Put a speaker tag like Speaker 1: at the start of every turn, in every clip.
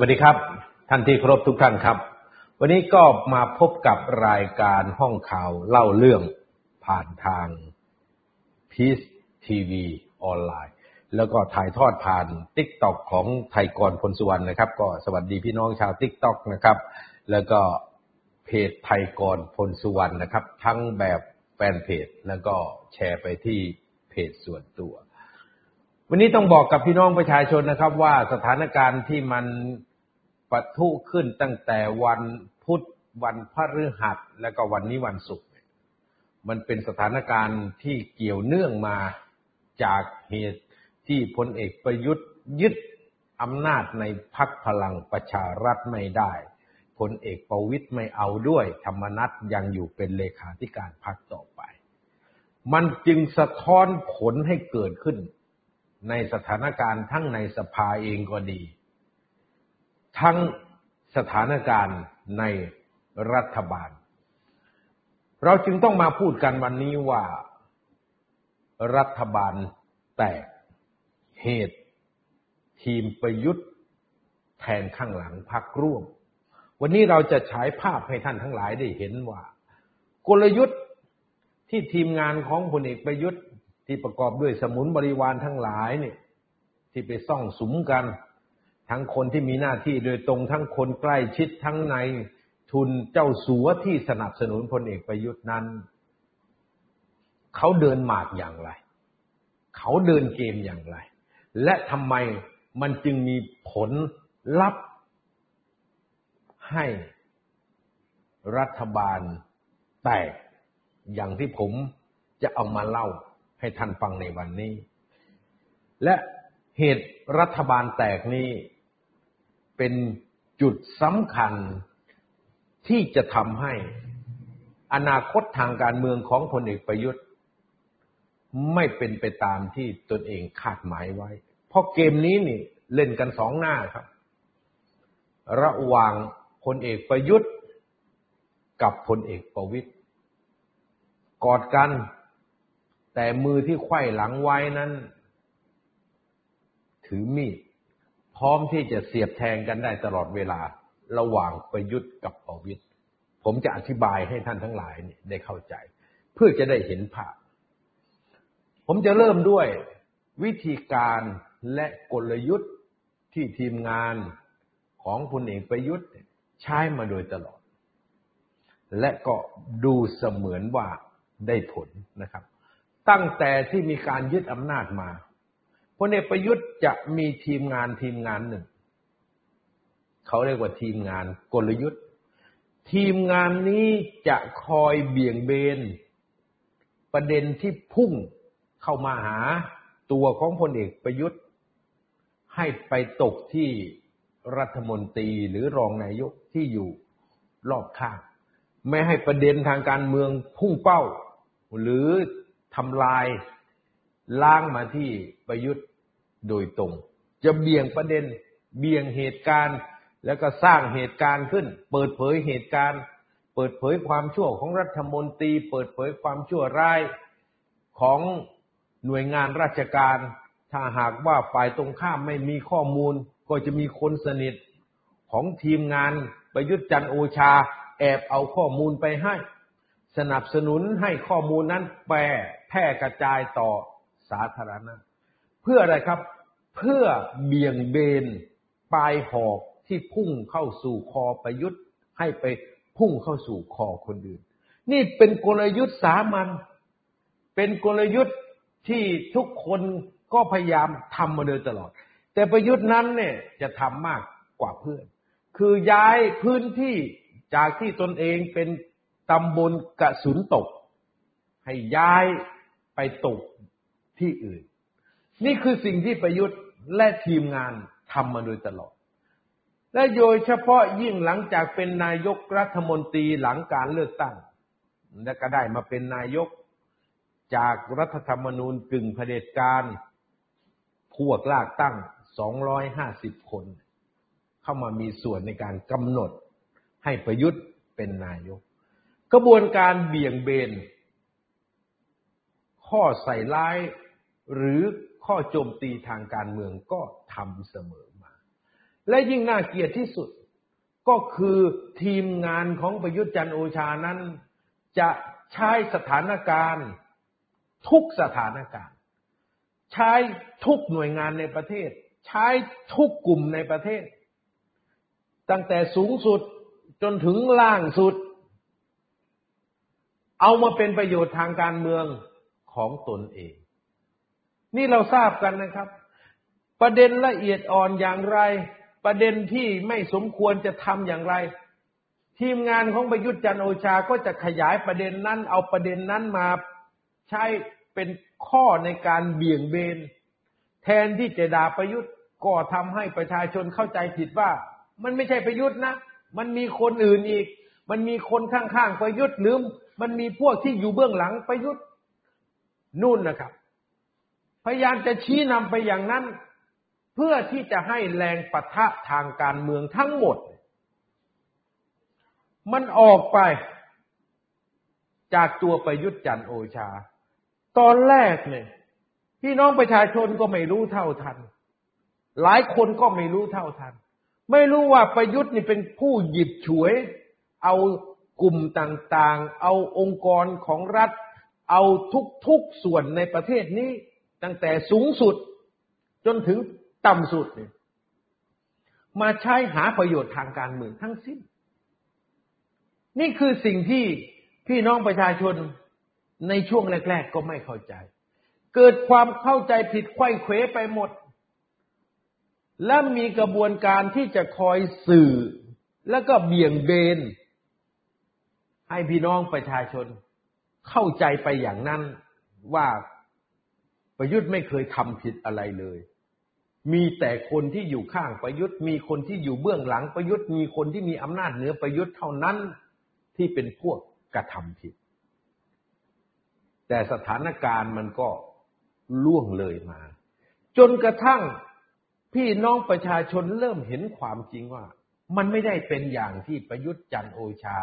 Speaker 1: สวัสดีครับ ท่านที่เคารพทุกท่านครับ วันนี้ก็มาพบกับรายการห้องข่าวเล่าเรื่องผ่านทาง Peace TV ออนไลน์ แล้วก็ถ่ายทอดผ่าน TikTok ของไทยกรพลสุวรรณนะครับ ก็สวัสดีพี่น้องชาว TikTok นะครับ แล้วก็เพจไทยกรพลสุวรรณนะครับ ทั้งแบบแฟนเพจแล้วก็แชร์ไปที่เพจส่วนตัววันนี้ต้องบอกกับพี่น้องประชาชนนะครับ ว่าสถานการณ์ที่มัน ปะทุขึ้นตั้งแต่วันพุธวันพฤหัสและก็วันนี้วันศุกร์มันเป็นสถานการณ์ที่เกี่ยวเนื่องมาจากเหตุที่พลเอกประยุทธ์ยึดอำนาจในพักพลังประชารัฐไม่ได้พลเอกประวิตยไม่เอาด้วย ธรรมนัตยังอยู่เป็นเลขาธิการพักต่อไป มันจึงสะท้อนผลให้เกิดขึ้น ในสถานการณ์ทั้งในสภาเองก็ดี ทั้งสถานการณ์ในรัฐบาล เราจึงต้องมาพูดกันวันนี้ว่ารัฐบาลแตกเหตุ ทีมประยุทธ์ แทนข้างหลังพักร่วม วันนี้เราจะฉายภาพให้ท่านทั้งหลายได้เห็นว่า กลยุทธ์ที่ทีมงานของพลเอกประยุทธ์ที่ประกอบด้วยสมุนบริวารทั้งหลายเนี่ยที่ไปซ่องสุมกัน ทั้งคนที่มีหน้าที่โดยตรงทั้งคนใกล้ชิดทั้งในทุนเจ้าสัวที่สนับสนุนพลเอกประยุทธ์นั้น เขาเดินหมากอย่างไร เขาเดินเกมอย่างไร และทำไมมันจึงมีผลลัพธ์ให้รัฐบาลแตกอย่างที่ผมจะเอามาเล่าให้ท่านฟังในวันนี้ และเหตุรัฐบาลแตกนี้ เป็นจุดสำคัญที่จะทำให้อนาคตทางการเมืองของพลเอกประยุทธ์ ไม่เป็นไปตามที่ตนเองคาดหมายไว้ เพราะเกมนี้นี่เล่นกันสองหน้าครับ ระหว่างพลเอกประยุทธ์กับพลเอกประวิตยกอดกัน แต่มือที่ไขว้หลังไว้นั้น ถือมีด พร้อมที่จะเสียบแทงกันได้ตลอดเวลาระหว่างประยุทธ์กับประวิตยผมจะอธิบายให้ท่านทั้งหลายได้เข้าใจ เพื่อจะได้เห็นภาพ ผมจะเริ่มด้วยวิธีการและกลยุทธ์ที่ทีมงานของพลเอกประยุทธ์ใช้มาโดยตลอด และก็ดูเสมือนว่าได้ผลนะครับ ตั้งแต่ที่มีการยึดอำนาจมา พลเอกประยุทธ์จะมีทีมงานทีมงานหนึ่ง เขาเรียกว่าทีมงานกลยุทธ์ ทีมงานนี้จะคอยเบี่ยงเบน ประเด็นที่พุ่งเข้ามาหาตัวของพลเอกประยุทธ์ ให้ไปตกที่รัฐมนตรีหรือรองนายกที่อยู่รอบข้าง ไม่ให้ประเด็นทางการเมืองพุ่งเป้า หรือทำลาย ล้างมาที่ประยุทธ์โดยตรง จะเบี่ยงประเด็น เบี่ยงเหตุการณ์ แล้วก็สร้างเหตุการณ์ขึ้น เปิดเผยเหตุการณ์ เปิดเผยความชั่วของรัฐมนตรี เปิดเผยความชั่วร้ายของหน่วยงานราชการ ถ้าหากว่าฝ่ายตรงข้ามไม่มีข้อมูล ก็จะมีคนสนิทของทีมงานประยุทธ์จันโอชา แอบเอาข้อมูลไปให้ สนับสนุนให้ข้อมูลนั้นแปรแพร่กระจายต่อ สาธารณะ เพื่ออะไรครับ เพื่อเบี่ยงเบนปลายหอกที่พุ่งเข้าสู่คอประยุทธ์ให้ไปพุ่งเข้าสู่คอคนอื่น นี่เป็นกลยุทธ์สามัญเป็นกลยุทธ์ที่ทุกคนก็พยายามทำมาโดยตลอด แต่ประยุทธ์นั้นเนี่ยจะทำมากกว่าเพื่อน คือย้ายพื้นที่จากที่ตนเองเป็นตำบลกระสุนตก ให้ย้ายไปตก ที่อื่น นี่คือสิ่งที่ประยุทธ์และทีมงานทำมาโดยตลอด และโดยเฉพาะยิ่งหลังจากเป็นนายกรัฐมนตรีหลังการเลือกตั้ง และก็ได้มาเป็นนายกจากรัฐธรรมนูญกึ่งเผด็จการพวกลากตั้ง 250 คน เข้ามามีส่วนในการกำหนดให้ประยุทธ์เป็นนายก กระบวนการเบี่ยงเบน ข้อใส่ร้าย หรือข้อโจมตีทางการเมืองก็ทำเสมอมา และยิ่งน่าเกลียดที่สุดก็คือทีมงานของประยุทธ์จันโอชานั้น จะใช้สถานการณ์ ทุกสถานการณ์ ใช้ทุกหน่วยงานในประเทศ ใช้ทุกกลุ่มในประเทศ ตั้งแต่สูงสุดจนถึงล่างสุด เอามาเป็นประโยชน์ทางการเมืองของตนเอง นี่เราทราบกันนะครับ ประเด็นละเอียดอ่อนอย่างไร ประเด็นที่ไม่สมควรจะทำอย่างไร ทีมงานของประยุทธ์จันโอชาก็จะขยายประเด็นนั้น เอาประเด็นนั้นมาใช้เป็นข้อในการเบี่ยงเบน แทนที่จะด่าประยุทธ์ก็ทำให้ประชาชนเข้าใจผิดว่า มันไม่ใช่ประยุทธ์นะ มันมีคนอื่นอีก มันมีคนข้างๆประยุทธ์หรือมันมีพวกที่อยู่เบื้องหลังประยุทธ์นู่นนะครับ พยายามจะชี้นำไปอย่างนั้น เพื่อที่จะให้แรงปะทะทางการเมืองทั้งหมด มันออกไป จากตัวประยุทธ์จันโอชา ตอนแรกเนี่ยพี่น้องประชาชนก็ไม่รู้เท่าทัน หลายคนก็ไม่รู้เท่าทัน ไม่รู้ว่าประยุทธ์นี่เป็นผู้หยิบฉวย เอากลุ่มต่างๆ เอาองค์กรของรัฐ เอาทุกๆส่วนในประเทศนี้ ตั้งแต่สูงสุดจนถึงต่ำสุดเนี่ยมาใช้หาประโยชน์ทางการเมืองทั้งสิ้น นี่คือสิ่งที่พี่น้องประชาชนในช่วงแรก ๆ ก็ไม่เข้าใจ เกิดความเข้าใจผิดไข้เขวไปหมด และมีกระบวนการที่จะคอยสื่อ แล้วก็เบี่ยงเบน ให้พี่น้องประชาชนเข้าใจไปอย่างนั้นว่า ประยุทธ์ไม่เคยทำผิดอะไรเลย มีแต่คนที่อยู่ข้างประยุทธ์ มีคนที่อยู่เบื้องหลังประยุทธ์ มีคนที่มีอำนาจเหนือประยุทธ์เท่านั้นที่เป็นพวกกระทำผิด แต่สถานการณ์มันก็ล่วงเลยมา จนกระทั่งพี่น้องประชาชนเริ่มเห็นความจริงว่า มันไม่ได้เป็นอย่างที่ประยุทธ์จันโอชา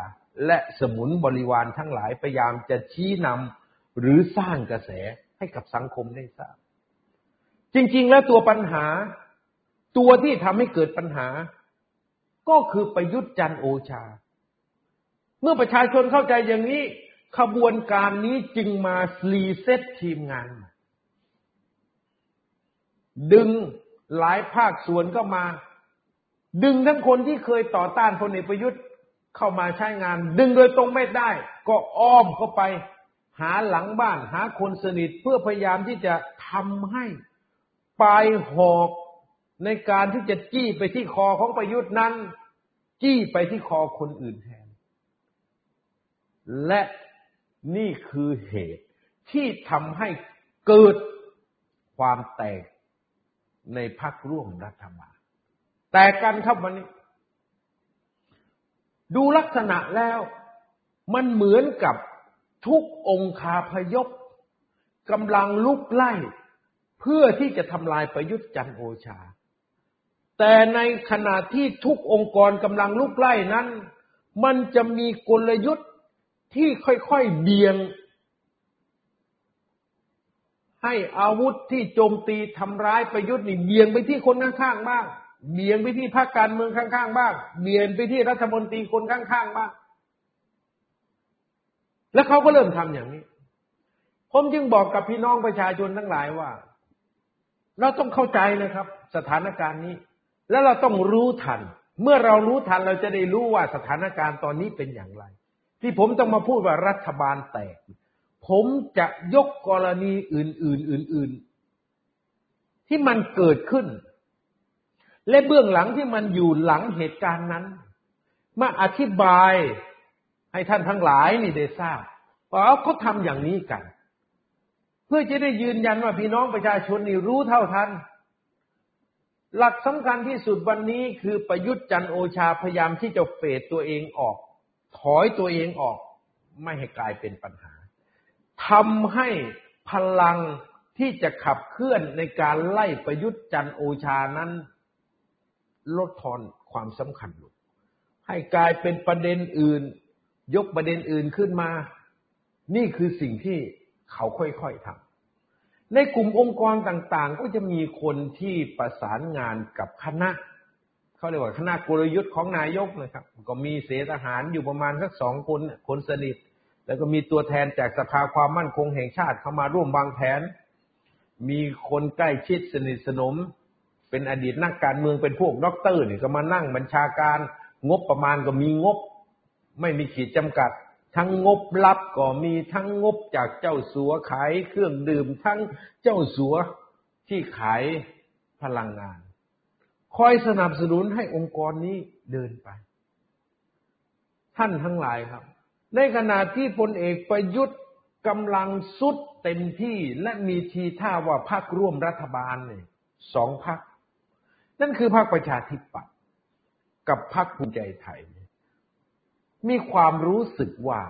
Speaker 1: และสมุนบริวารทั้งหลายพยายามจะชี้นำหรือสร้างกระแส ให้กับสังคมได้ทราบ จริง ๆ แล้วตัวปัญหา ตัวที่ทำให้เกิดปัญหา ก็คือประยุทธ์จันโอชา เมื่อประชาชนเข้าใจอย่างนี้ ขบวนการนี้จึงมารีเซ็ตทีมงาน ดึงหลายภาคส่วนก็มา ดึงทั้งคนที่เคยต่อต้านพลเอกประยุทธ์เข้ามาใช้งาน ดึงโดยตรงไม่ได้ ก็อ้อมเข้าไป หาหลังบ้านหาคนสนิทเพื่อพยายามที่จะทำให้ปลายหอกในการที่จะจี้ไปที่คอของประยุทธ์นั้น จี้ไปที่คอคนอื่นแทน และนี่คือเหตุที่ทำให้เกิดความแตกในพักร่วมรัฐบาลแต่กันครับวันนี้ ดูลักษณะแล้ว มันเหมือนกับ ทุกองคาพยพกำลังลุกไล่ เพื่อที่จะทำลายประยุทธ์จันโอชา แต่ในขณะที่ทุกองค์กรกำลังลุกไล่นั้น มันจะมีกลยุทธ์ที่ค่อยๆเบี่ยง ให้อาวุธที่โจมตีทำร้ายประยุทธ์นี่เบี่ยงไปที่คนข้างๆบ้างเบี่ยงไปที่พรรคการเมืองข้างๆบ้างเบี่ยงไปที่รัฐมนตรีคนข้างๆบ้าง แล้วเขาก็เริ่มทำอย่างนี้ ผมจึงบอกกับพี่น้องประชาชนทั้งหลายว่า เราต้องเข้าใจนะครับ สถานการณ์นี้ แล้วเราต้องรู้ทัน เมื่อเรารู้ทันเราจะได้รู้ว่าสถานการณ์ตอนนี้เป็นอย่างไร ที่ผมต้องมาพูดว่ารัฐบาลแตก ผมจะยกกรณีอื่น ๆ อื่น ๆ ที่มันเกิดขึ้น และเบื้องหลังที่มันอยู่หลังเหตุการณ์นั้น มาอธิบาย ให้ท่านทั้งหลายนี่ได้ทราบว่าเขาทำอย่างนี้กัน เพื่อจะได้ยืนยันว่าพี่น้องประชาชนนี่รู้เท่าทันหลักสำคัญที่สุดวันนี้คือประยุทธ์จันโอชาพยายามที่จะเฟดตัวเองออก ถอยตัวเองออก ไม่ให้กลายเป็นปัญหาทำให้พลังที่จะขับเคลื่อนในการไล่ประยุทธ์จันโอชานั้น ลดทอนความสำคัญลงให้กลายเป็นประเด็นอื่น ยกประเด็นอื่นขึ้นมา นี่คือสิ่งที่เขาค่อยๆทำในกลุ่มองค์กรต่างๆ ก็จะมีคนที่ประสานงานกับคณะเขาเรียกว่าคณะกลยุทธ์ของนายกนะครับ ก็มีเสทหารอยู่ประมาณสักสองคนคนสนิท แล้วก็มีตัวแทนจากสภาความมั่นคงแห่งชาติเข้ามาร่วมวางแผน มีคนใกล้ชิดสนิทสนม เป็นอดีตนักการเมืองเป็นพวกด็อกเตอร์นี่ก็มานั่งบัญชาการงบประมาณก็มีงบ ไม่มีขีดจำกัด ทั้งงบลับก็มีทั้งงบจากเจ้าสัวขายเครื่องดื่ม ทั้งเจ้าสัวที่ขายพลังงาน คอยสนับสนุนให้องค์กรนี้เดินไป ท่านทั้งหลายครับ ในขณะที่พลเอกประยุทธ์กำลังสุดเต็มที่และมีทีท่าว่าพรรคร่วมรัฐบาลเนี่ยสองพรรคนั่นคือพรรคประชาธิปัตย์กับพรรคภูมิใจไทย มีความรู้สึกว่า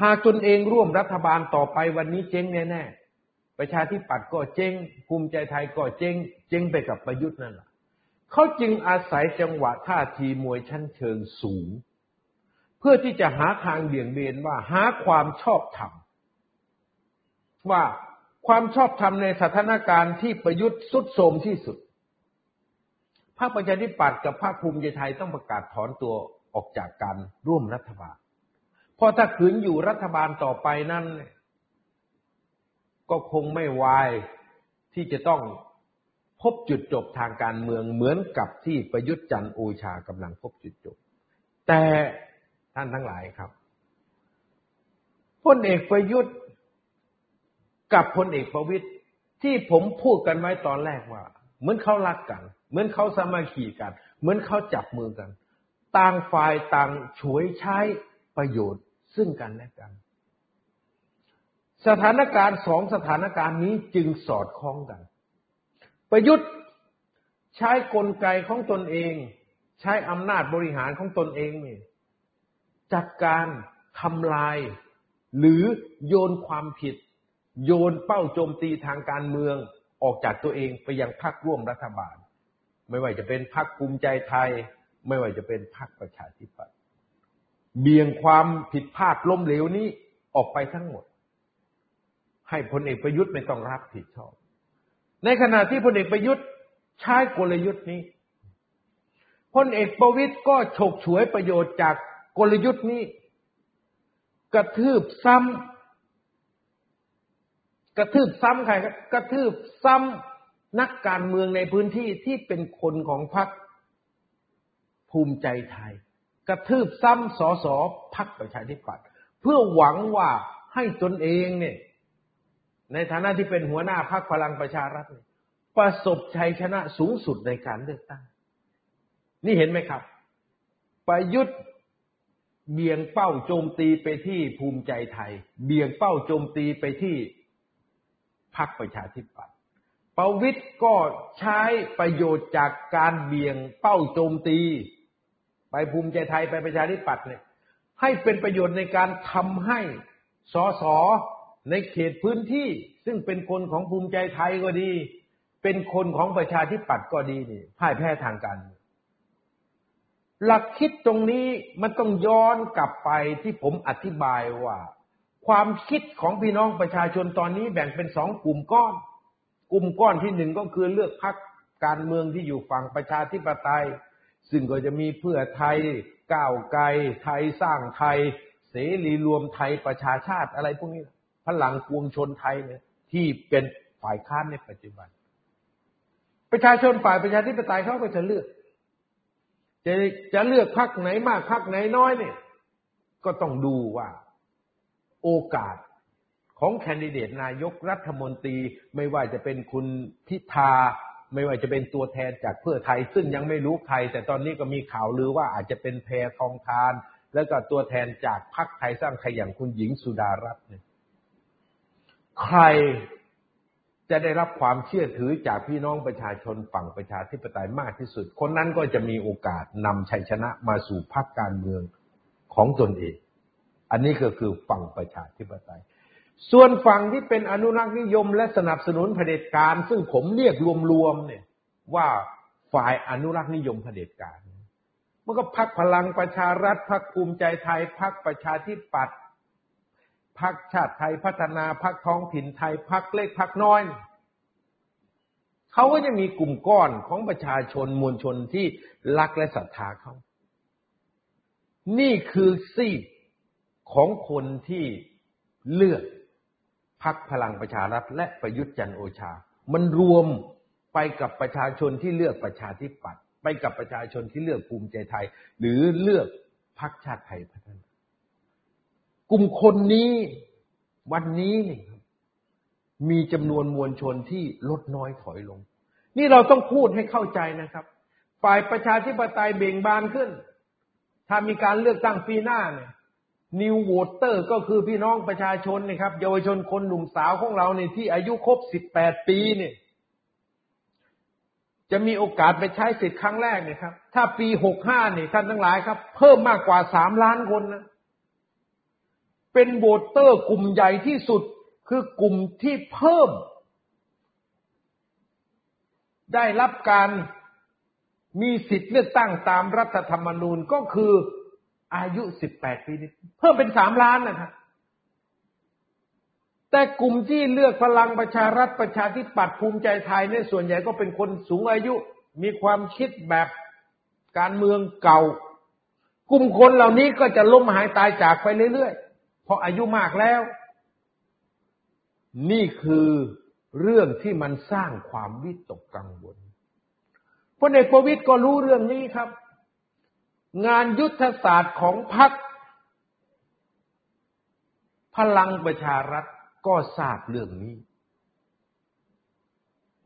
Speaker 1: หากตนเองร่วมรัฐบาลต่อไปวันนี้เจ๊งแน่ๆ ประชาธิปัตย์ก็เจ๊ง ภูมิใจไทยก็เจ๊ง เจ๊งไปกับประยุทธ์นั่นแหละเขาจึงอาศัยจังหวะท่าทีมวยชั้นเชิงสูง เพื่อที่จะหาทางเบี่ยงเบนว่าหาความชอบธรรมว่าความชอบธรรมในสถานการณ์ที่ประยุทธ์สุดโทมที่สุดพรรคประชาธิปัตย์กับพรรคภูมิใจไทยต้องประกาศถอนตัว ออกจากการร่วมรัฐบาล เพราะถ้าขืนอยู่รัฐบาลต่อไปนั้น ก็คงไม่วายที่จะต้องพบจุดจบทางการเมืองเหมือนกับที่ประยุทธ์จันทร์โอชากำลังพบจุดจบ แต่ท่านทั้งหลายครับพลเอกประยุทธ์กับพลเอกประวิตยที่ผมพูดกันไว้ตอนแรกว่า เหมือนเขารักกัน เหมือนเขาสามัคคีกัน เหมือนเขาจับมือกัน ต่างฝ่ายต่างฉวยใช้ประโยชน์ซึ่งกันและกัน สถานการณ์สองสถานการณ์นี้จึงสอดคล้องกัน ประยุทธ์ใช้กลไกของตนเอง ใช้อำนาจบริหารของตนเองนี่จัดการทำลาย หรือโยนความผิด โยนเป้าโจมตีทางการเมืองออกจากตัวเองไปยังพรรคร่วมรัฐบาล ไม่ว่าจะเป็นพรรคภูมิใจไทย ไม่ว่าจะเป็นพรรคประชาธิปัตย์เบี่ยงความผิดพลาดล้มเหลวนี้ออกไปทั้งหมด ให้พลเอกประยุทธ์ไม่ต้องรับผิดชอบ ในขณะที่พลเอกประยุทธ์ใช้กลยุทธ์นี้พลเอกประวิตยก็ฉกฉวยประโยชน์จากกลยุทธ์นี้ กระทืบซ้ำกระทืบซ้ำใครครับกระทืบซ้ำนักการเมืองในพื้นที่ที่เป็นคนของพรรค ภูมิใจไทย กระทืบซ้ำสอสอพรรคประชาธิปัตย์เพื่อหวังว่าให้ตนเองเนี่ย ในฐานะที่เป็นหัวหน้าพรรคพลังประชารัฐประสบชัยชนะสูงสุดในการเลือกตั้ง นี่เห็นไหมครับ ประยุทธ์เบี่ยงเป้าโจมตีไปที่ภูมิใจไทย เบี่ยงเป้าโจมตีไปที่พรรคประชาธิปัตย์ประวิทย์ก็ใช้ประโยชน์จากการเบี่ยงเป้าโจมตี ไปภูมิใจไทยไปประชาธิปัตย์เนี่ย ให้เป็นประโยชน์ในการทำให้สสในเขตพื้นที่ ซึ่งเป็นคนของภูมิใจไทยก็ดี เป็นคนของประชาธิปัตย์ก็ดีนี่พ่ายแพ้ทางการหลักคิดตรงนี้มันต้องย้อนกลับไปที่ผมอธิบายว่า ความคิดของพี่น้องประชาชนตอนนี้แบ่งเป็นสองกลุ่มก้อน กลุ่มก้อนที่หนึ่งก็คือเลือกพักการเมืองที่อยู่ฝั่งประชาธิปไตย ซึ่งก็จะมีเพื่อไทยก้าวไกลไทยสร้างไทย เสรีรวมไทยประชาชาติอะไรพวกนี้พลังปวงชนไทยเนี่ยที่เป็นฝ่ายค้านในปัจจุบัน ประชาชนฝ่ายประชาธิปไตยเขาก็จะเลือก จะจะเลือกพักไหนมากพักไหนน้อยเนี่ย ก็ต้องดูว่าโอกาสของแคนดิเดตนายกรัฐมนตรีไม่ว่าจะเป็นคุณพิธา ไม่ว่าจะเป็นตัวแทนจากเพื่อไทย ซึ่งยังไม่รู้ใคร แต่ตอนนี้ก็มีข่าวลือว่าอาจจะเป็นแพทองทาน แล้วก็ตัวแทนจากพรรคไทยสร้างไทยอย่างคุณหญิงสุดารัตน์เนี่ยใครจะได้รับความเชื่อถือจากพี่น้องประชาชนฝั่งประชาธิปไตยมากที่สุด คนนั้นก็จะมีโอกาสนำชัยชนะมาสู่พรรคการเมืองของตนเอง อันนี้ก็คือฝั่งประชาธิปไตย ส่วนฝั่งที่เป็นอนุรักษ์นิยมและสนับสนุนเผด็จการ ซึ่งผมเรียกรวมๆเนี่ยว่าฝ่ายอนุรักษ์นิยมเผด็จการ มันก็พักพลังประชารัฐพักภูมิใจไทยพักประชาธิปัตย์พักชาติไทยพัฒนาพักท้องถิ่นไทยพักเล็กพักน้อยเขาก็จะมีกลุ่มก้อนของประชาชนมวลชนที่รักและศรัทธาเขานี่คือซีกของคนที่เลือก พักพลังประชารัฐและประยุทธ์จันโอชา มันรวมไปกับประชาชนที่เลือกประชาธิปัตย์ไปกับประชาชนที่เลือกภูมิใจไทย หรือเลือกพักชาติไทยพัฒนากลุ่มคนนี้วันนี้มีจำนวนมวลชนที่ลดน้อยถอยลง นี่เราต้องพูดให้เข้าใจนะครับ ฝ่ายประชาธิปไตยเบ่งบานขึ้น ถ้ามีการเลือกตั้งปีหน้าเนี่ย new voter ก็คือพี่น้องประชาชนนะครับ เยาวชนคนหนุ่มสาวของเราเนี่ยที่อายุครบสิบแปดปีเนี่ย จะมีโอกาสไปใช้สิทธิ์ครั้งแรกเนี่ยครับ ถ้าปีหกห้าเนี่ยท่านทั้งหลายครับ เพิ่มมากกว่าสามล้านคนนะเป็น voter กลุ่มใหญ่ที่สุดคือกลุ่มที่เพิ่ม ได้รับการมีสิทธิ์เลือกตั้งตามรัฐธรรมนูญก็คือ อายุสิบแปดปีนี้เพิ่มเป็นสามล้านนะครับแต่กลุ่มที่เลือกพลังประชารัฐประชาธิปัตย์ภูมิใจไทยเนี่ยส่วนใหญ่ก็เป็นคนสูงอายุมีความคิดแบบการเมืองเก่า กลุ่มคนเหล่านี้ก็จะล้มหายตายจากไปเรื่อยๆเพราะอายุมากแล้ว นี่คือเรื่องที่มันสร้างความวิตกกังวลพลเอกประวิตยก็รู้เรื่องนี้ครับ งานยุทธศาสตร์ของพรรคพลังประชารัฐก็ทราบเรื่องนี้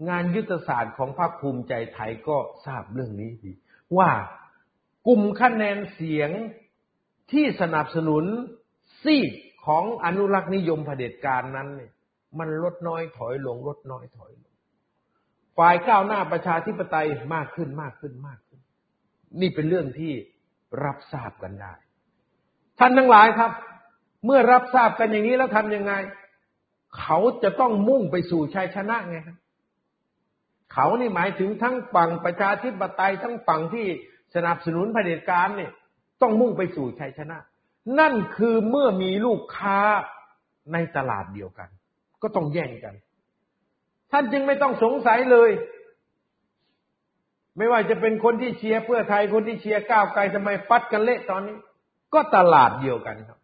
Speaker 1: งานยุทธศาสตร์ของพรรคภูมิใจไทยก็ทราบเรื่องนี้ดีว่ากลุ่มคะแนนเสียงที่สนับสนุนซีกของอนุรักษ์นิยมเผด็จการนั้นเนี่ยมันลดน้อยถอยลงลดน้อยถอยลง ฝ่ายก้าวหน้าประชาธิปไตยมากขึ้นมากขึ้นมากขึ้น นี่เป็นเรื่องที่ รับทราบกันได้ ท่านทั้งหลายครับ เมื่อรับทราบกันอย่างนี้แล้วทำยังไง เขาจะต้องมุ่งไปสู่ชัยชนะไงครับเขานี่หมายถึงทั้งฝั่งประชาธิปไตยทั้งฝั่งที่สนับสนุนเผด็จการเนี่ย ต้องมุ่งไปสู่ชัยชนะ นั่นคือเมื่อมีลูกค้าในตลาดเดียวกัน ก็ต้องแย่งกัน ท่านจึงไม่ต้องสงสัยเลย ไม่ว่าจะเป็นคนที่เชียร์เพื่อไทยคนที่เชียร์ก้าวไกลทำไมฟัดกันเละตอนนี้ ก็ตลาดเดียวกันครับ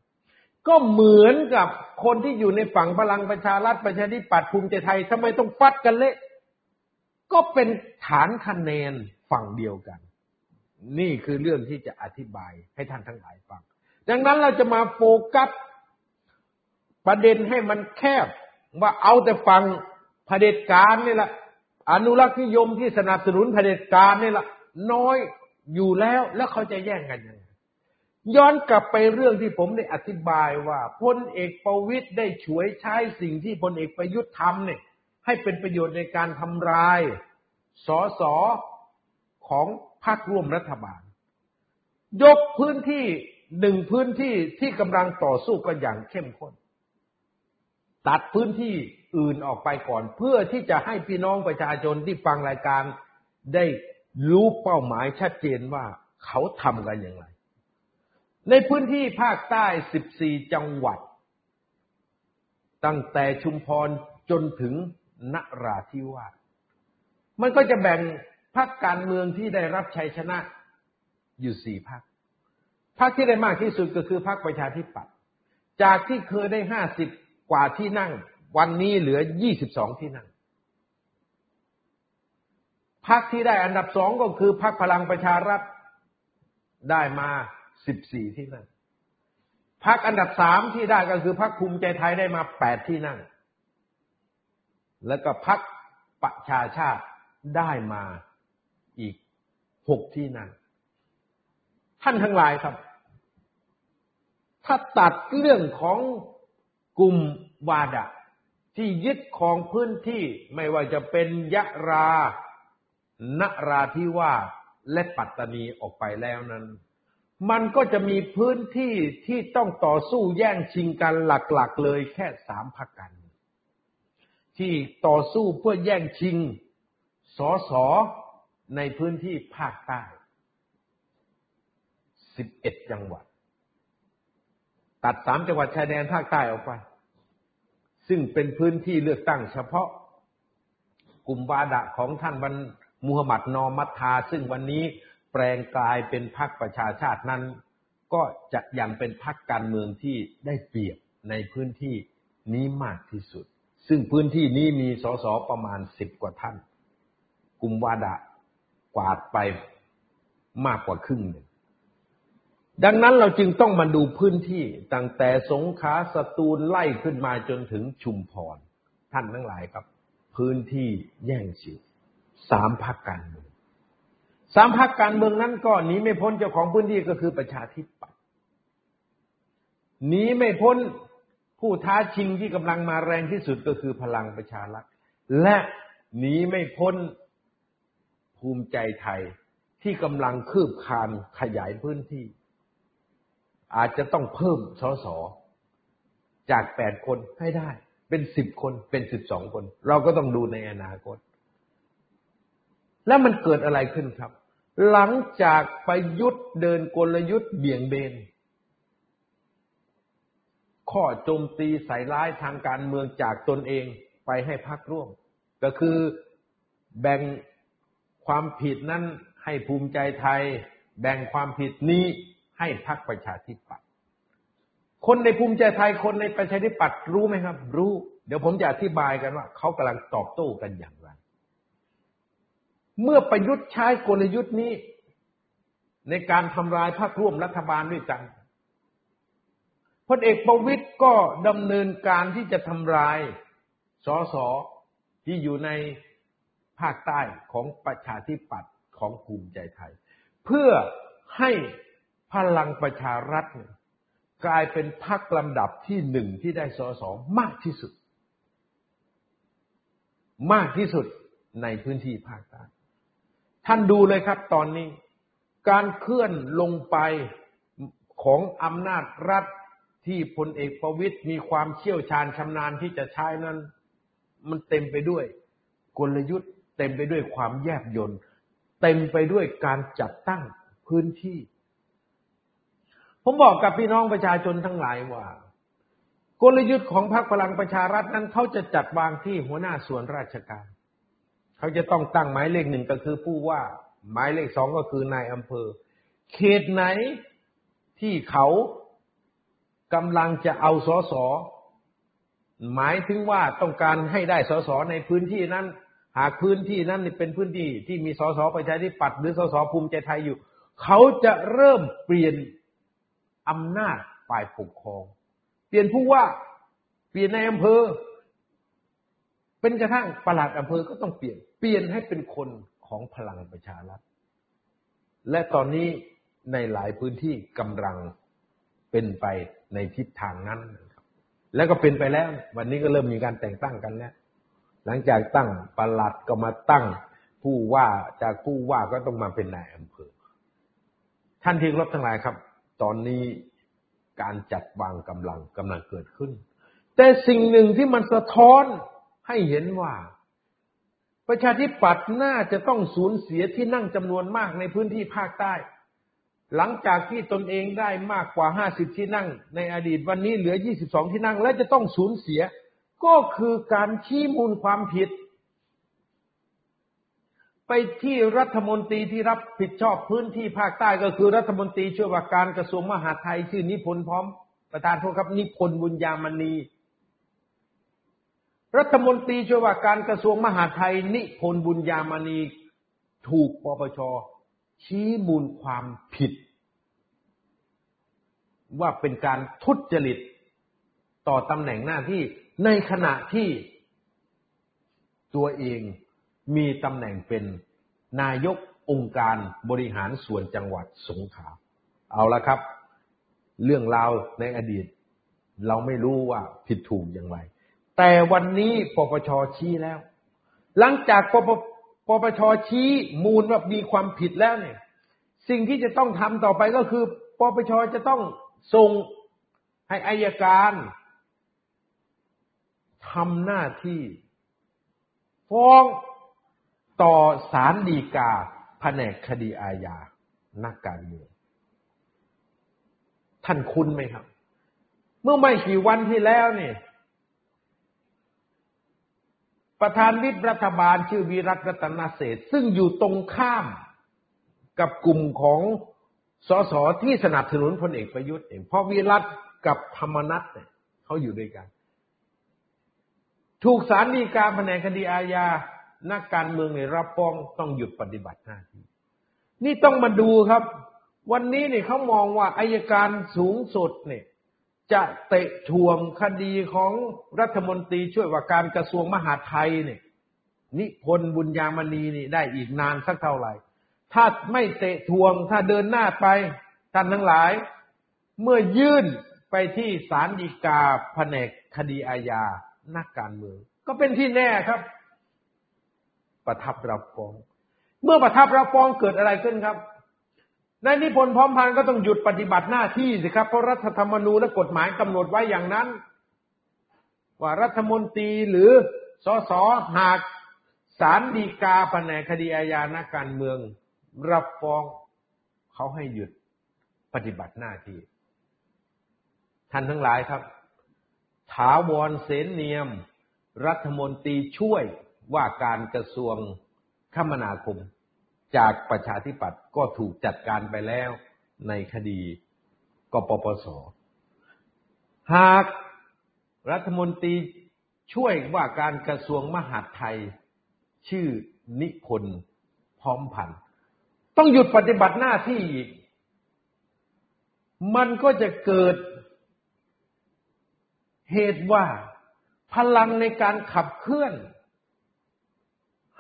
Speaker 1: ก็เหมือนกับคนที่อยู่ในฝั่งพลังประชารัฐประชาธิปัตย์ภูมิใจไทยทำไมต้องฟัดกันเละ ก็เป็นฐานคะแนนฝั่งเดียวกัน นี่คือเรื่องที่จะอธิบายให้ท่านทั้งหลายฟัง ดังนั้นเราจะมาโฟกัสประเด็นให้มันแคบว่าเอาแต่ฟังเผด็จการนี่แหละ อนุรักษ์นิยมที่สนับสนุนเผด็จการนี่แหละน้อยอยู่แล้วแล้วเขาจะแย่งกันยังไงย้อนกลับไปเรื่องที่ผมได้อธิบายว่าพลเอกประวิตยได้ฉวยใช้สิ่งที่พลเอกประยุทธ์ทำเนี่ยให้เป็นประโยชน์ในการทำลายสอสอของพรรคร่วมรัฐบาล ยกพื้นที่หนึ่งพื้นที่ที่กำลังต่อสู้กันอย่างเข้มข้น ตัดพื้นที่อื่นออกไปก่อน เพื่อที่จะให้พี่น้องประชาชนที่ฟังรายการได้รู้เป้าหมายชัดเจนว่าเขาทำกันอย่างไร ในพื้นที่ภาคใต้ 14 จังหวัด ตั้งแต่ชุมพรจนถึงนราธิวาสมันก็จะแบ่งพรรคการเมืองที่ได้รับชัยชนะอยู่สี่พรรคพรรคที่ได้มากที่สุดก็คือพรรคประชาธิปัตย์จากที่เคยได้ห้าสิบ กว่าที่นั่ง วันนี้เหลือ22ที่นั่งพรรคที่ได้อันดับสองก็คือพรรคพลังประชารัฐได้มา14ที่นั่งพรรคอันดับสามที่ได้ก็คือพรรคภูมิใจไทยได้มา8ที่นั่ง แล้วก็พรรคประชาชาติได้มาอีก6ที่นั่ง ท่านทั้งหลายครับ ถ้าตัดเรื่องของ กลุ่มวาดะ ที่ยึดของพื้นที่ไม่ว่าจะเป็นยะรานราธิวาสและปัตตานีออกไปแล้วนั้น มันก็จะมีพื้นที่ที่ต้องต่อสู้แย่งชิงกันหลักๆเลยแค่สามพักกัน ที่ต่อสู้เพื่อแย่งชิงสอสอในพื้นที่ภาคใต้สิบเอ็ดจังหวัด ตัดสามจังหวัดชายแดนภาคใต้ออกไป ซึ่งเป็นพื้นที่เลือกตั้งเฉพาะกลุ่มวาดะของท่านบันมูฮัมหมัดนอมัตทาซึ่งวันนี้แปลงกลายเป็นพรรคประชาชาตินั้น ก็จะยังเป็นพรรคการเมืองที่ได้เปรียบในพื้นที่นี้มากที่สุด ซึ่งพื้นที่นี้มีสสประมาณสิบกว่าท่าน กลุ่มวาดะกวาดไปมากกว่าครึ่งหนึ่ง ดังนั้นเราจึงต้องมาดูพื้นที่ตั้งแต่สงขลาสตูลไล่ขึ้นมาจนถึงชุมพร ท่านทั้งหลายครับ พื้นที่แย่งชิงสามพักการเมืองสามพักการเมืองนั้นก็หนีไม่พ้นเจ้าของพื้นที่ก็คือประชาธิปัตย์หนีไม่พ้นผู้ท้าชิงที่กำลังมาแรงที่สุดก็คือพลังประชารัฐและหนีไม่พ้นภูมิใจไทยที่กำลังคืบคานขยายพื้นที่ อาจจะต้องเพิ่มสสจากแปดคนให้ได้ เป็นสิบคนเป็นสิบสองคน เราก็ต้องดูในอนาคต แล้วมันเกิดอะไรขึ้นครับ หลังจากประยุทธ์เดินกลยุทธ์เบี่ยงเบน ข้อโจมตีใส่ร้ายทางการเมืองจากตนเองไปให้พักร่วม ก็คือแบ่งความผิดนั้นให้ภูมิใจไทย แบ่งความผิดนี้ ให้พักประชาธิปัตย์คนในภูมิใจไทยคนในประชาธิปัตย์รู้ไหมครับ รู้ เดี๋ยวผมจะอธิบายกันว่าเขากำลังตอบโต้กันอย่างไร เมื่อประยุทธ์ใช้กลยุทธ์นี้ ในการทำลายพรรคร่วมรัฐบาลด้วยกันพลเอกประวิตยก็ดำเนินการที่จะทำลายสสที่อยู่ในภาคใต้ของประชาธิปัตย์ของภูมิใจไทย เพื่อให้ พลังประชารัฐกลายเป็นพรรคลำดับที่หนึ่งที่ได้สสมากที่สุด มากที่สุดในพื้นที่ภาคใต้ท่านดูเลยครับตอนนี้ การเคลื่อนลงไปของอำนาจรัฐที่พลเอกประวิตยมีความเชี่ยวชาญชำนาญที่จะใช้นั้น มันเต็มไปด้วยกลยุทธ์ เต็มไปด้วยความแยบยนต์เต็มไปด้วยการจัดตั้งพื้นที่ ผมบอกกับพี่น้องประชาชนทั้งหลายว่า กลยุทธ์ของพรรคพลังประชารัฐนั้นเขาจะจัดวางที่หัวหน้าส่วนราชการ เขาจะต้องตั้งหมายเลขหนึ่งก็คือผู้ว่า หมายเลขสองก็คือนายอำเภอ เขตไหนที่เขากำลังจะเอาสอสอหมายถึงว่าต้องการให้ได้สอสอในพื้นที่นั้น หากพื้นที่นั้นเป็นพื้นที่ที่มีสสประชาธิปัตย์หรือสสภูมิใจไทยอยู่ เขาจะเริ่มเปลี่ยน อำนาจฝ่ายปกครอง เปลี่ยนผู้ว่า เปลี่ยนในอำเภอ เป็นกระทั่งประหลัดอำเภอก็ต้องเปลี่ยน เปลี่ยนให้เป็นคนของพลังประชารัฐ และตอนนี้ในหลายพื้นที่กำลังเป็นไปในทิศทางนั้นแล้วก็เป็นไปแล้ว วันนี้ก็เริ่มมีการแต่งตั้งกันแล้วหลังจากตั้งประหลัดก็มาตั้ง ผู้ว่าจากผู้ว่าก็ต้องมาเป็นนายอำเภอท่านที่รบทั้งหลายครับ ตอนนี้การจัดวางกำลังกำลังเกิดขึ้น แต่สิ่งหนึ่งที่มันสะท้อนให้เห็นว่า ประชาธิปัตย์น่าจะต้องสูญเสียที่นั่งจำนวนมากในพื้นที่ภาคใต้ หลังจากที่ตนเองได้มากกว่าห้าสิบที่นั่ง ในอดีตวันนี้เหลือยี่สิบสองที่นั่ง และจะต้องสูญเสีย ก็คือการชี้มูลความผิด ไปที่รัฐมนตรีที่รับผิดชอบพื้นที่ภาคใต้ก็คือรัฐมนตรีช่วยว่าการกระทรวงมหาดไทยชื่อนิพนธ์พร้อม ประธานโทษครับนิพนธ์บุญญามณี รัฐมนตรีช่วยว่าการกระทรวงมหาดไทย นิพนธ์บุญญามณีถูกปปชชี้มูลความผิด ว่าเป็นการทุจริตต่อตำแหน่งหน้าที่ในขณะที่ตัวเอง มีตำแหน่งเป็นนายกองค์การบริหารส่วนจังหวัดสงขลาเอาละครับ เรื่องราวในอดีต เราไม่รู้ว่าผิดถูกอย่างไร แต่วันนี้ปปชชี้แล้ว หลังจากปปปปชชี้มูลว่ามีความผิดแล้วเนี่ย สิ่งที่จะต้องทำต่อไปก็คือปปชจะต้องส่งให้อายการทำหน้าที่ ฟ้อง ต่อศาลฎีกาแผนกคดีอาญานักการเมืองท่านคุ้นไหมครับ เมื่อไม่กี่วันที่แล้วนี่ประธานวิปรัฐบาลชื่อวีรัตรัตนเศษซึ่งอยู่ตรงข้ามกับกลุ่มของสสที่สนับสนุนพลเอกประยุทธ์เองเพราะวีรัตกับธรรมนัตเนี่ยเขาอยู่ด้วยกัน ถูกสารดีกาแผนกคดีอาญา นักการเมืองในรับฟ้องต้องหยุดปฏิบัติหน้าที่ นี่ต้องมาดูครับ วันนี้เนี่ยเขามองว่าอายการสูงสุดเนี่ย จะเตะทวงคดีของรัฐมนตรีช่วยว่าการกระทรวงมหาดไทยเนี่ยนิพนธ์บุญญามณีนี่ได้อีกนานสักเท่าไหร่ ถ้าไม่เตะทวง ถ้าเดินหน้าไปท่านทั้งหลาย เมื่อยื่นไปที่ศาลฎีกาแผนกคดีอาญานักการเมือง ก็เป็นที่แน่ครับ ประทับรับฟ้อง เมื่อประทับรับฟ้องเกิดอะไรขึ้นครับนายนิพนธ์พร้อมพันธ์ก็ต้องหยุดปฏิบัติหน้าที่สิครับ เพราะรัฐธรรมนูญและกฎหมายกำหนดไว้อย่างนั้น ว่ารัฐมนตรีหรือสสหากศาลฎีกาแผนกคดีอาญานักการเมือง รับฟ้องเขาให้หยุดปฏิบัติหน้าที่ ท่านทั้งหลายครับ ถาวรเสนเนียม รัฐมนตรีช่วย ว่าการกระทรวงคมนาคมจากประชาธิปัตย์ก็ถูกจัดการไปแล้วในคดีกปปส หากรัฐมนตรีช่วยว่าการกระทรวงมหาดไทย ชื่อนิพนธ์พร้อมพันธ์ต้องหยุดปฏิบัติหน้าที่อีก มันก็จะเกิดเหตุว่าพลังในการขับเคลื่อน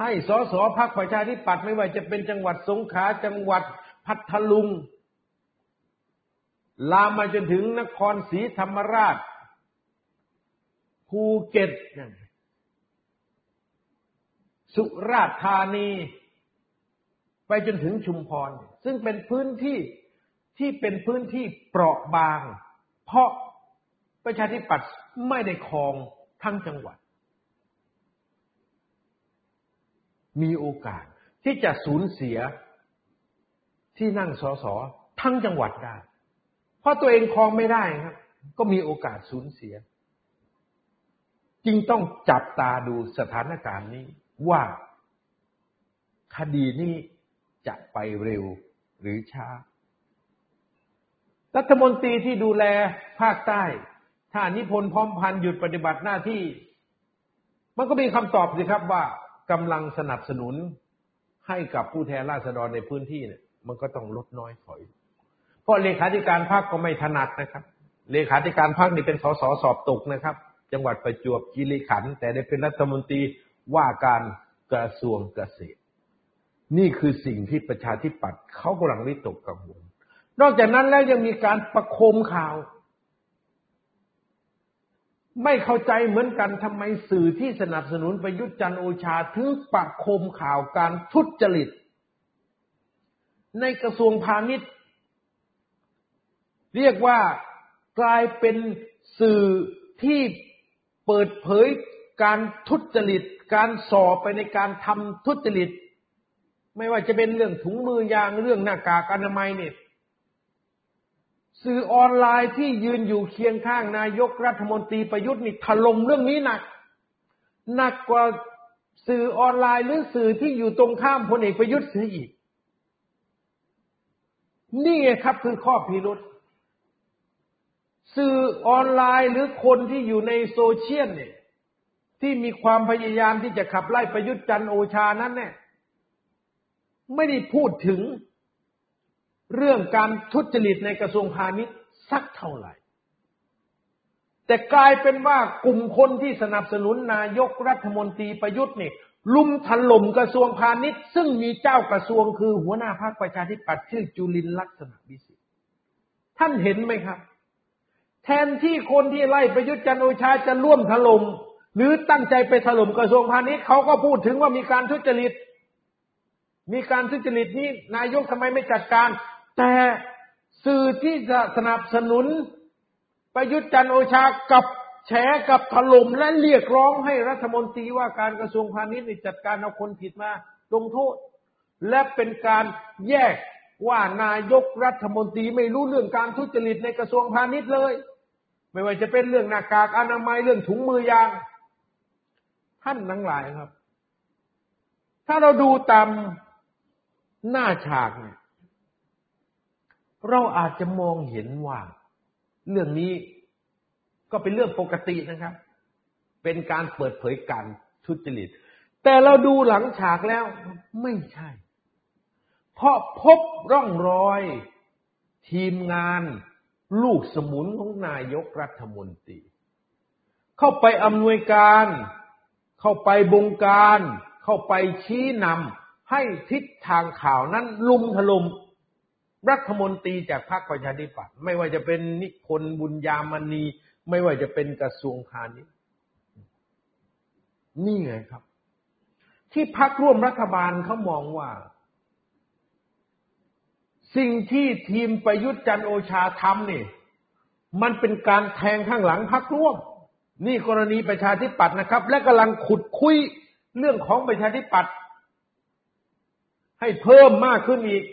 Speaker 1: ให้สสพักประชาธิปัตย์ไม่ว่าจะเป็นจังหวัดสงขลาจังหวัดพัทลุง ลามมาจนถึงนครศรีธรรมราชภูเก็ต สุราษฎร์ธานี ไปจนถึงชุมพร ซึ่งเป็นพื้นที่ที่เป็นพื้นที่เปราะบาง เพราะประชาธิปัตย์ไม่ได้ครองทั้งจังหวัด มีโอกาสที่จะสูญเสียที่นั่งสสทั้งจังหวัดได้ เพราะตัวเองครองไม่ได้ครับ ก็มีโอกาสสูญเสีย จึงต้องจับตาดูสถานการณ์นี้ว่าคดีนี้จะไปเร็วหรือช้า รัฐมนตรีที่ดูแลภาคใต้ถ้านิพนธ์พร้อมพันธ์หยุดปฏิบัติหน้าที่ มันก็มีคำตอบสิครับว่า กำลังสนับสนุนให้กับผู้แทนราษฎรในพื้นที่เนี่ย มันก็ต้องลดน้อยถอย เพราะเลขาธิการพรรคก็ไม่ถนัดนะครับ เลขาธิการพรรคนี่เป็นสสสอบตกนะครับ จังหวัดประจวบคีรีขันธ์แต่ได้เป็นรัฐมนตรีว่าการกระทรวงเกษตร นี่คือสิ่งที่ประชาธิปัตย์เขากำลังวิตกกังวลนอกจากนั้นแล้วยังมีการประโคมข่าว ไม่เข้าใจเหมือนกันทำไมสื่อที่สนับสนุนประยุทธ์จันโอชาถึงปะโคมข่าวการทุจริต ในกระทรวงพาณิชย์ เรียกว่ากลายเป็นสื่อที่เปิดเผยการทุจริต การสอบไปในการทำทุจริต ไม่ว่าจะเป็นเรื่องถุงมือยางเรื่องหน้ากากอนามัยเนี่ย สื่อออนไลน์ที่ยืนอยู่เคียงข้างนายกรัฐมนตรีประยุทธ์นี่ถล่มเรื่องนี้หนัก หนักกว่าสื่อออนไลน์หรือสื่อที่อยู่ตรงข้ามพลเอกประยุทธ์เสียอีก นี่ไงครับคือข้อพิรุษสื่อออนไลน์หรือคนที่อยู่ในโซเชียลเนี่ยที่มีความพยายามที่จะขับไล่ประยุทธ์จันโอชานั้นเนี่ยไม่ได้พูดถึง เรื่องการทุจริตในกระทรวงพาณิชย์สักเท่าไหร่ แต่กลายเป็นว่ากลุ่มคนที่สนับสนุนนายกรัฐมนตรีประยุทธ์เนี่ยลุมถล่มกระทรวงพาณิชย์ ซึ่งมีเจ้ากระทรวงคือหัวหน้าพรรคประชาธิปัตย์ชื่อจุลินลักษณะวิสิทธิ์ท่านเห็นไหมครับ แทนที่คนที่ไล่ประยุทธ์จันโอชาจะร่วมถล่มหรือตั้งใจไปถล่มกระทรวงพาณิชย์เขาก็พูดถึงว่ามีการทุจริต มีการทุจริตนี้นายกทำไมไม่จัดการ แต่สื่อที่จะสนับสนุนประยุทธ์จันโอชากับแฉกับถล่มและเรียกร้องให้รัฐมนตรีว่าการกระทรวงพาณิชย์จัดการเอาคนผิดมาลงโทษ และเป็นการแยกว่านายกรัฐมนตรีไม่รู้เรื่องการทุจริตในกระทรวงพาณิชย์เลย ไม่ว่าจะเป็นเรื่องหน้ากากอนามัยเรื่องถุงมือยาง ท่านทั้งหลายครับ ถ้าเราดูตามหน้าฉากเนี่ย เราอาจจะมองเห็นว่า เรื่องนี้ก็เป็นเรื่องปกตินะครับ เป็นการเปิดเผยการทุจริต แต่เราดูหลังฉากแล้วไม่ใช่ เพราะพบร่องรอย ทีมงาน ลูกสมุนของนายกรัฐมนตรี เข้าไปอำนวยการ เข้าไปบงการ เข้าไปชี้นำให้ทิศทางข่าวนั้นลุมถลม่ม รัฐมนตรีจากพรรคประชาธิปัตย์ไม่ว่าจะเป็นนิพนธ์บุญญามณี ไม่ว่าจะเป็นกระทรวงพาณิชย์นี่ไงครับ ที่พักร่วมรัฐบาลเขามองว่า สิ่งที่ทีมประยุทธ์จันโอชาทำนี่ มันเป็นการแทงข้างหลังพักร่วม นี่กรณีประชาธิปัตย์นะครับ และกำลังขุดคุยเรื่องของประชาธิปัตย์ให้เพิ่มมากขึ้นอีก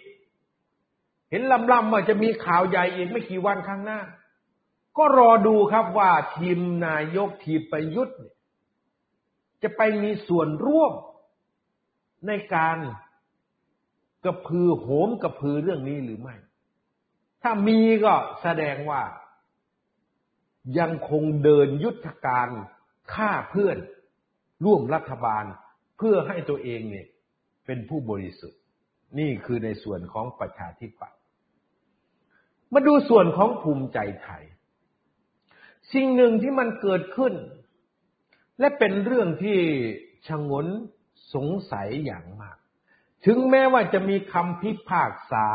Speaker 1: เห็นลำลำว่าจะมีข่าวใหญ่อีกไม่กี่วันข้างหน้า ก็รอดูครับว่าทีมนายกทีมประยุทธ์จะไปมีส่วนร่วมในการกระพือโหมกระพือเรื่องนี้หรือไม่ ถ้ามีก็แสดงว่า ยังคงเดินยุทธการฆ่าเพื่อนร่วมรัฐบาลเพื่อให้ตัวเองเนี่ยเป็นผู้บริสุทธิ์ นี่คือในส่วนของประชาธิปัตย มาดูส่วนของภูมิใจไทย สิ่งหนึ่งที่มันเกิดขึ้น และเป็นเรื่องที่ชงนสงสัยอย่างมาก ถึงแม้ว่าจะมีคำพิพากษา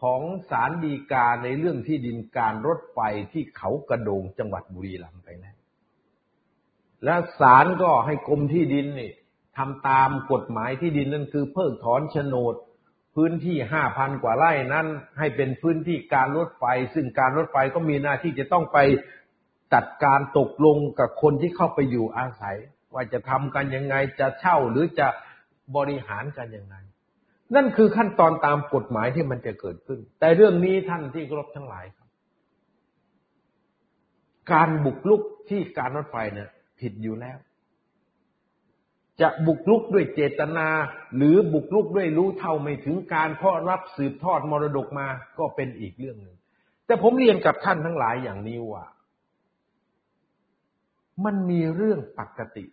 Speaker 1: ของศาลฎีกาในเรื่องที่ดินการรถไฟที่เขากระโดงจังหวัดบุรีรัมย์ไปแล้วและศาลก็ให้กรมที่ดินนี่ทำตามกฎหมายที่ดินนั่นคือเพิกถอนโฉนด พื้นที่ห้าพันกว่าไร่นั้น ให้เป็นพื้นที่การรถไฟ ซึ่งการรถไฟก็มีหน้าที่จะต้องไปจัดการตกลงกับคนที่เข้าไปอยู่อาศัย ว่าจะทำกันยังไงจะเช่าหรือจะบริหารกันยังไง นั่นคือขั้นตอนตามกฎหมายที่มันจะเกิดขึ้น แต่เรื่องนี้ท่านที่ครบทั้งหลายครับ การบุกลุกที่การรถไฟเนี่ยผิดอยู่แล้ว จะบุกลุกด้วยเจตนา หรือบุกลุกด้วยรู้เท่าไม่ถึงการเพราะรับสืบทอดมรดกมาก็เป็นอีกเรื่องหนึ่งแต่ผมเรียนกับท่านทั้งหลายอย่างนี้ว่า มันมีเรื่องปกติ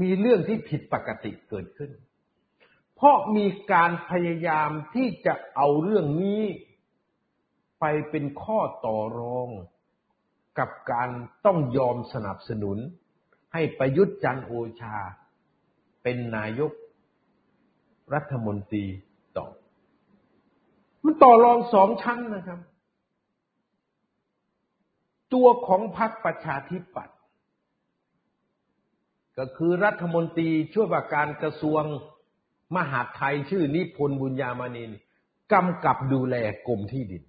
Speaker 1: มีเรื่องที่ผิดปกติเกิดขึ้น เพราะมีการพยายามที่จะเอาเรื่องนี้ไปเป็นข้อต่อรองกับการต้องยอมสนับสนุน ให้ประยุทธ์จันโอชา เป็นนายกรัฐมนตรีต่อ มันต่อรองสองชั้นนะครับ ตัวของพรรคประชาธิปัตย์ก็คือรัฐมนตรีช่วยว่าการกระทรวงมหาดไทยชื่อนิพนธ์บุญญามานินกำกับดูแลกรมที่ดิน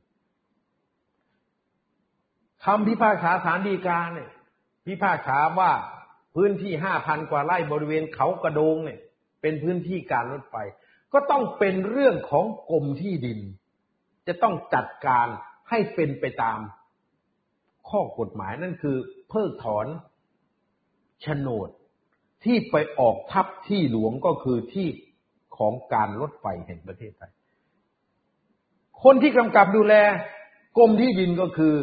Speaker 1: คำพิพากษาสารดีกาเนี่ยพิพากษาว่า พื้นที่ห้าพันกว่าไร่บริเวณเขากระโดงเนี่ย เป็นพื้นที่การรถไฟ ก็ต้องเป็นเรื่องของกรมที่ดิน จะต้องจัดการให้เป็นไปตามข้อกฎหมายนั่นคือ เพิกถอนโฉนดที่ไปออกทับที่หลวงก็คือที่ของการรถไฟแห่งประเทศไทย คนที่กำกับดูแลกรมที่ดินก็คือ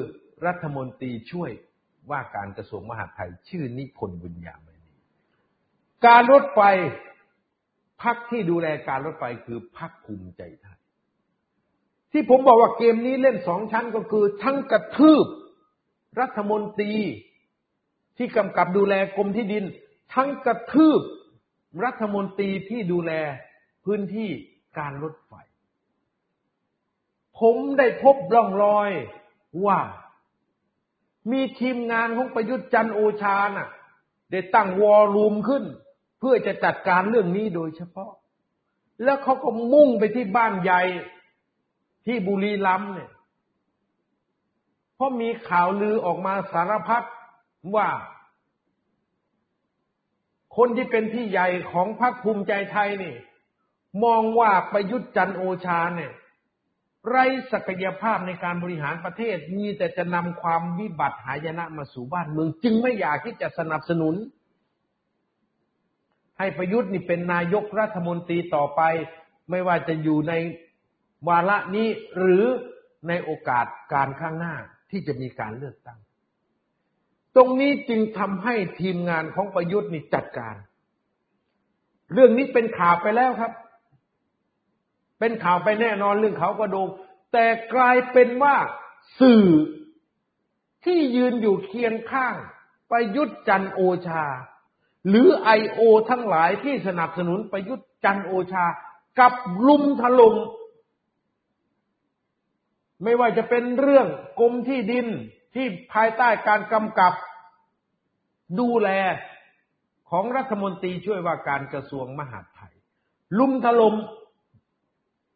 Speaker 1: รัฐมนตรีช่วย ว่าการกระทรวงมหาดไทยชื่อนิพนธ์บุญญามณีการรถไฟพักที่ดูแลการรถไฟคือพักภูมิใจไทย ที่ผมบอกว่าเกมนี้เล่นสองชั้นก็คือ ทั้งกระทืบรัฐมนตรีที่กำกับดูแลกรมที่ดิน ทั้งกระทืบรัฐมนตรีที่ดูแลพื้นที่การรถไฟ ผมได้พบร่องรอยว่า มีทีมงานของประยุทธ์จันโอชาน่ะ ได้ตั้งวอลลุ่มขึ้น เพื่อจะจัดการเรื่องนี้โดยเฉพาะ แล้วเขาก็มุ่งไปที่บ้านใหญ่ที่บุรีรัมย์เนี่ยเพราะมีข่าวลือออกมาสารพัดว่า คนที่เป็นพี่ใหญ่ของพรรคภูมิใจไทยนี่ มองว่าประยุทธ์จันโอชาเนี่ย ไรศักยภาพในการบริหารประเทศ มีแต่จะนำความวิบัติหายนะมาสู่บ้านเมือง จึงไม่อยากที่จะสนับสนุน ให้ประยุทธ์นี่เป็นนายกรัฐมนตรีต่อไป ไม่ว่าจะอยู่ในวาระนี้หรือในโอกาสการข้างหน้าที่จะมีการเลือกตั้ง ตรงนี้จึงทำให้ทีมงานของประยุทธ์นี่จัดการ เรื่องนี้เป็นข่าวไปแล้วครับ เป็นข่าวไปแน่นอนเรื่องเขากระโดูกแต่กลายเป็นว่าสื่อที่ยืนอยู่เคียงข้างประยุทธ์จันโอชา หรือไอโอทั้งหลายที่สนับสนุนประยุทธ์จันโอชา กับลุมถล่มไม่ว่าจะเป็นเรื่องกรมที่ดินที่ภายใต้การกำกับดูแลของรัฐมนตรีช่วยว่าการกระทรวงมหาดไทย ลุมถล่ม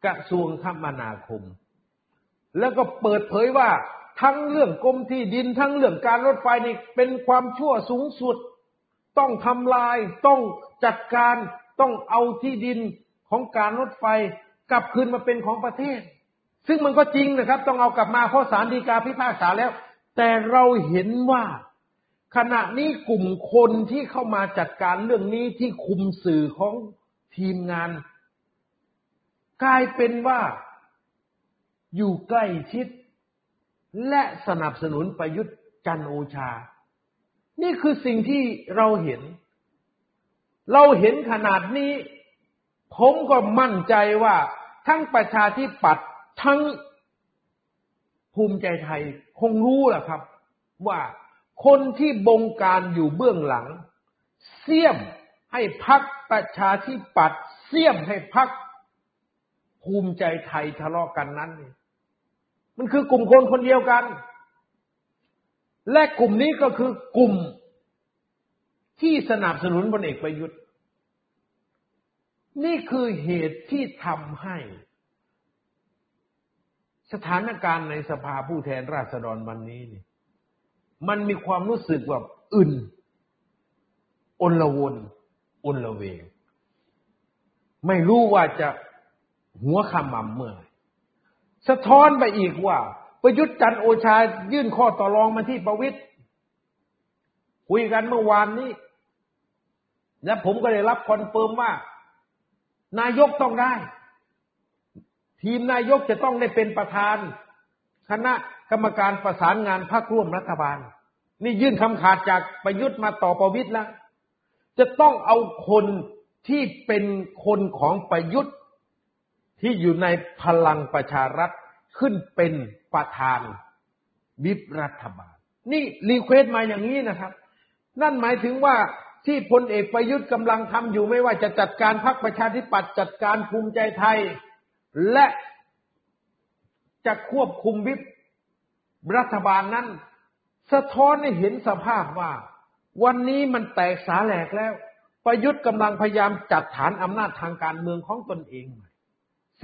Speaker 1: กระทรวงคมนาคม แล้วก็เปิดเผยว่าทั้งเรื่องกรมที่ดินทั้งเรื่องการรถไฟนี่เป็นความชั่วสูงสุด ต้องทำลายต้องจัดการต้องเอาที่ดินของการรถไฟกลับคืนมาเป็นของประเทศ ซึ่งมันก็จริงนะครับ ต้องเอากลับมาเพราะสารดีกาพิพากษาแล้ว แต่เราเห็นว่าขณะนี้กลุ่มคนที่เข้ามาจัดการเรื่องนี้ที่คุมสื่อของทีมงาน ลายเป็นว่าอยู่ใกล้ชิด และสนับสนุนประยุทธ์จันโอชา นี่คือสิ่งที่เราเห็น เราเห็นขนาดนี้ ผมก็มั่นใจว่าทั้งประชาธิปัตย์ทั้งภูมิใจไทยคงรู้แหละครับ ว่าคนที่บงการอยู่เบื้องหลัง เสี่ยมให้พักประชาธิปัตย์เสี่ยมให้พัก ภูมิใจไทยทะเลาะกันนั้นมันคือกลุ่มคนคนเดียวกัน และกลุ่มนี้ก็คือกลุ่มที่สนับสนุนพลเอกประยุทธ์ นี่คือเหตุที่ทำให้ สถานการณ์ในสภาผู้แทนราษฎรวันนี้นี่มันมีความรู้สึกแบบอึนอนละวนอนละเวง ไม่รู้ว่าจะ หัวขมำเมื่อ สะท้อนไปอีกว่า ประยุทธ์จันโอชายื่นข้อต่อรองมาที่ประวิตยคุยกันเมื่อวานนี้ และผมก็ได้รับคอนเฟิร์มว่า นายกต้องได้ ทีมนายกจะต้องได้เป็นประธาน คณะกรรมการประสานงานพรรคร่วมรัฐบาล นี่ยื่นคำขาดจากประยุทธ์มาต่อประวิตรแล้วจะต้องเอาคนที่เป็นคนของประยุทธ์ ที่อยู่ในพลังประชารัฐขึ้นเป็นประธานวิปรัฐบาล นี่ request มาอย่างนี้นะครับ นั่นหมายถึงว่าที่พลเอกประยุทธ์กำลังทำอยู่ไม่ว่าจะจัดการพรรคประชาธิปัตย์จัดการภูมิใจไทย และจะควบคุมวิปรัฐบาลนั้น สะท้อนให้เห็นสภาพว่า วันนี้มันแตกสาแหลกแล้ว ประยุทธ์กำลังพยายามจัดฐานอำนาจทางการเมืองของตนเอง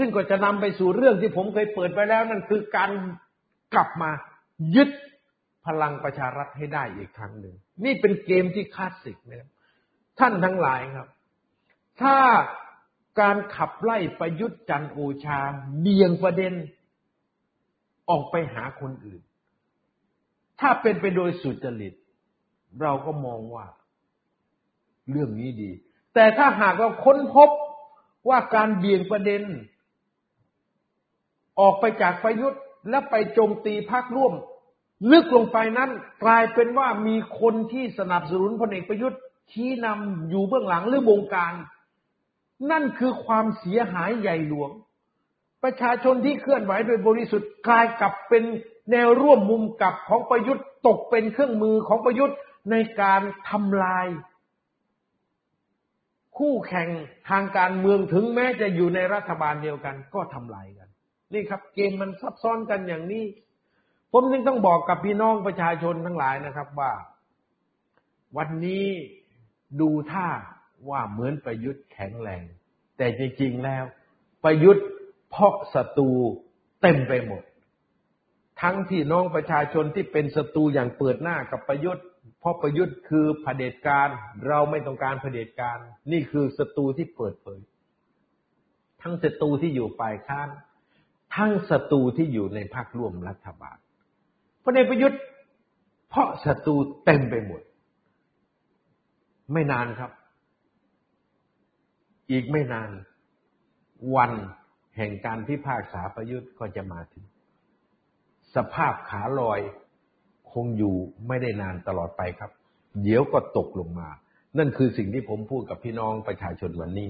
Speaker 1: ซึ่งก็จะนำไปสู่เรื่องที่ผมเคยเปิดไปแล้วนั่นคือการกลับมายึดพลังประชารัฐให้ได้อีกครั้งหนึ่ง นี่เป็นเกมที่คลาสสิกนะครับท่านทั้งหลายครับ ถ้าการขับไล่ประยุทธ์จันโอชาเบี่ยงประเด็นออกไปหาคนอื่น ถ้าเป็นไปโดยสุจริต เราก็มองว่า เรื่องนี้ดี แต่ถ้าหากเราค้นพบว่าการเบี่ยงประเด็น ออกไปจากประยุทธ์และไปโจมตีพรรคร่วม ลึกลงไปนั้นกลายเป็นว่ามีคนที่สนับสนุนพลเอกประยุทธ์ชี้นำอยู่เบื้องหลังหรือวงการ นั่นคือความเสียหายใหญ่หลวง ประชาชนที่เคลื่อนไหวโดยบริสุทธิ์กลายกลับเป็นแนวร่วมมุมกับของประยุทธ์ตกเป็นเครื่องมือของประยุทธ์ในการทำลาย คู่แข่งทางการเมืองถึงแม้จะอยู่ในรัฐบาลเดียวกันก็ทำลายกัน นี่ครับ เกมมันซับซ้อนกันอย่างนี้ ผมจึงต้องบอกกับพี่น้องประชาชนทั้งหลายนะครับว่า วันนี้ดูท่าว่าเหมือนประยุทธ์แข็งแรง แต่จริงๆแล้ว ประยุทธ์เพราะศัตรูเต็มไปหมด ทั้งที่น้องประชาชนที่เป็นศัตรูอย่างเปิดหน้ากับประยุทธ์เพราะประยุทธ์คือเผด็จการ เราไม่ต้องการเผด็จการ นี่คือศัตรูที่เปิดเผย ทั้งศัตรูที่อยู่ฝ่ายค้าน ทั้งศัตรูที่อยู่ในพรรคร่วมรัฐบาลพลเอกประยุทธ์ เพราะศัตรูเต็มไปหมด ไม่นานครับ อีกไม่นาน วันแห่งการพิพากษาประยุทธ์ก็จะมาถึง สภาพขาลอยคงอยู่ไม่ได้นานตลอดไปครับ เดี๋ยวก็ตกลงมา นั่นคือสิ่งที่ผมพูดกับพี่น้องประชาชนวันนี้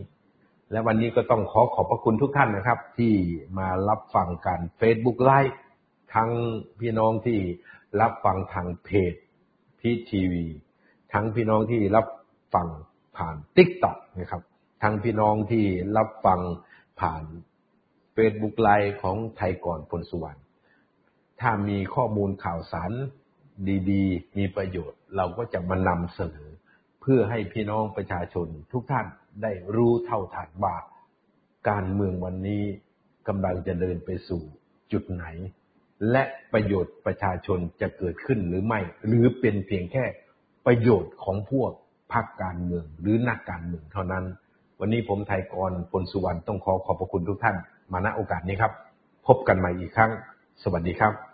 Speaker 1: และวันนี้ก็ต้องขอขอบพระคุณทุกท่านนะครับ ที่มารับฟังการ Facebook ไลฟ์ทั้งพี่น้องที่รับฟังทาง page PTV ทั้งพี่น้องที่รับฟังผ่าน TikTok นะครับ ทั้งพี่น้องที่รับฟังผ่าน Facebook live ของไทยก่อนพลสุวรรณ ถ้ามีข้อมูลข่าวสารดี ๆ มีประโยชน์ เราก็จะมานำเสนอ เพื่อให้พี่น้องประชาชนทุกท่านได้รู้เท่าทันว่าการเมืองวันนี้กำลังจะเดินไปสู่จุดไหน และประโยชน์ประชาชนจะเกิดขึ้นหรือไม่ หรือเป็นเพียงแค่ประโยชน์ของพวกพรรคการเมืองหรือนักการเมืองเท่านั้น วันนี้ผมไทยกรพลสุวรรณต้องขอขอบพระคุณทุกท่าน มาณโอกาสนี้ครับ พบกันใหม่อีกครั้ง สวัสดีครับ